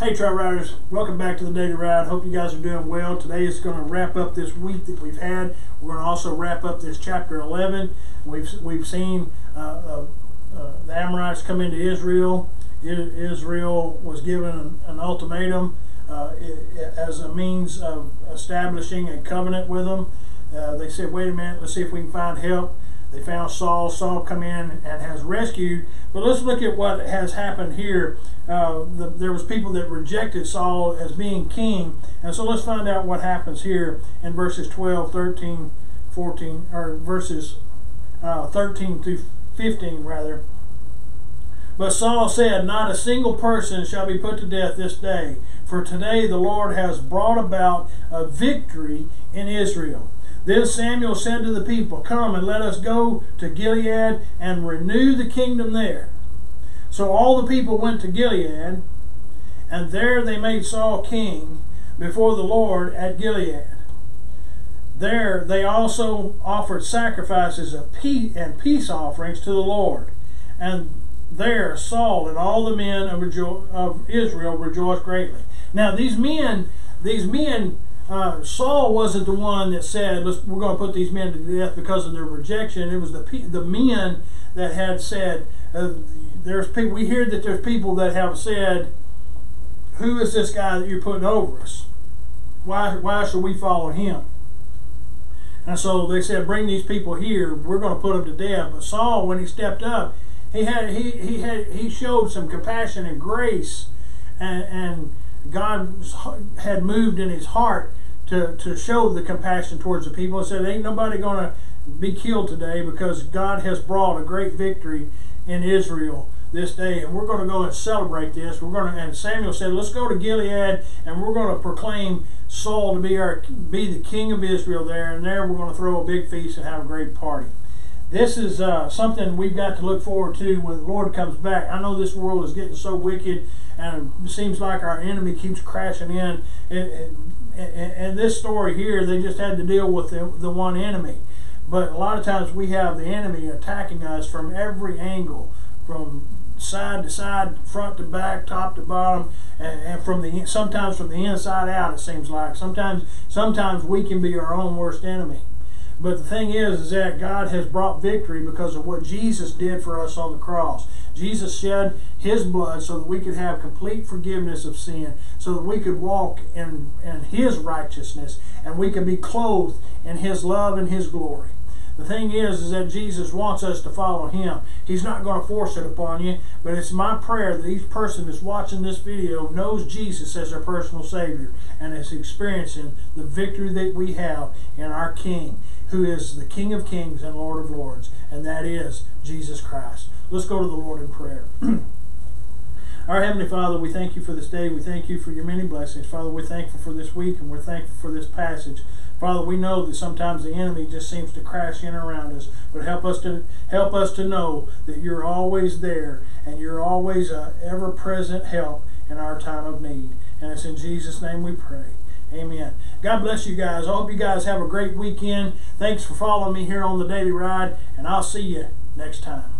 Hey, Trail Riders, welcome back to the Daily Ride. Hope you guys are doing well. Today is going to wrap up this week that we've had. We're going to also wrap up this chapter 11. We've, we've seen uh, uh, uh, the Amorites come into Israel. Israel was given an, an ultimatum uh, as a means of establishing a covenant with them. Uh, they said, wait a minute, let's see if we can find help. They found Saul. Saul come in and has rescued. But let's look at what has happened here. Uh, the, there was people that rejected Saul as being king. And so let's find out what happens here in verses 12, 13, 14, or verses uh, 13 through 15 rather. But Saul said, Not a single person shall be put to death this day, for today the Lord has brought about a victory in Israel. Then Samuel said to the people, Come and let us go to Gilgal and renew the kingdom there. So all the people went to Gilgal, and there they made Saul king before the Lord at Gilgal. There they also offered sacrifices of peace and peace offerings to the Lord. And there Saul and all the men of, Israel rejoiced greatly. Now these men, these men uh, Saul wasn't the one that said, Let's, we're going to put these men to death because of their rejection. It was the, the men that had said, uh, there's people, we hear that there's people that have said, who is this guy that you're putting over us? Why, why should we follow him? And so they said, bring these people here. We're going to put them to death. But Saul, when he stepped up, he had he he had he showed some compassion and grace, and, and God had moved in his heart to, to show the compassion towards the people and said, Ain't nobody going to be killed today because God has brought a great victory in Israel this day, and we're going to go and celebrate this. We're going to, and Samuel said, "Let's go to Gilgal, and we're going to proclaim Saul to be our be the king of Israel there, and there we're going to throw a big feast and have a great party." This is uh, something we've got to look forward to when the Lord comes back. I know this world is getting so wicked, and it seems like our enemy keeps crashing in. And, and, and this story here, they just had to deal with the, the one enemy. But a lot of times we have the enemy attacking us from every angle, from side to side, front to back, top to bottom, and, and, from the sometimes from the inside out. It seems like sometimes sometimes we can be our own worst enemy. But the thing is, is that God has brought victory because of what Jesus did for us on the cross. Jesus shed his blood so that we could have complete forgiveness of sin, so that we could walk in, in his righteousness, and we could be clothed in his love and his glory. The thing is, is that Jesus wants us to follow him. He's not going to force it upon you, but it's my prayer that each person that's watching this video knows Jesus as their personal Savior and is experiencing the victory that we have in our King, who is the King of Kings and Lord of Lords, and that is Jesus Christ. Let's go to the Lord in prayer. Our Heavenly Father, we thank you for this day. We thank you for your many blessings. Father, we're thankful for this week and we're thankful for this passage. Father, we know that sometimes the enemy just seems to crash in around us, but help us to help us to know that you're always there and you're always a ever-present help in our time of need. And it's in Jesus' name we pray. Amen. God bless you guys. I hope you guys have a great weekend. Thanks for following me here on the Daily Ride, and I'll see you next time.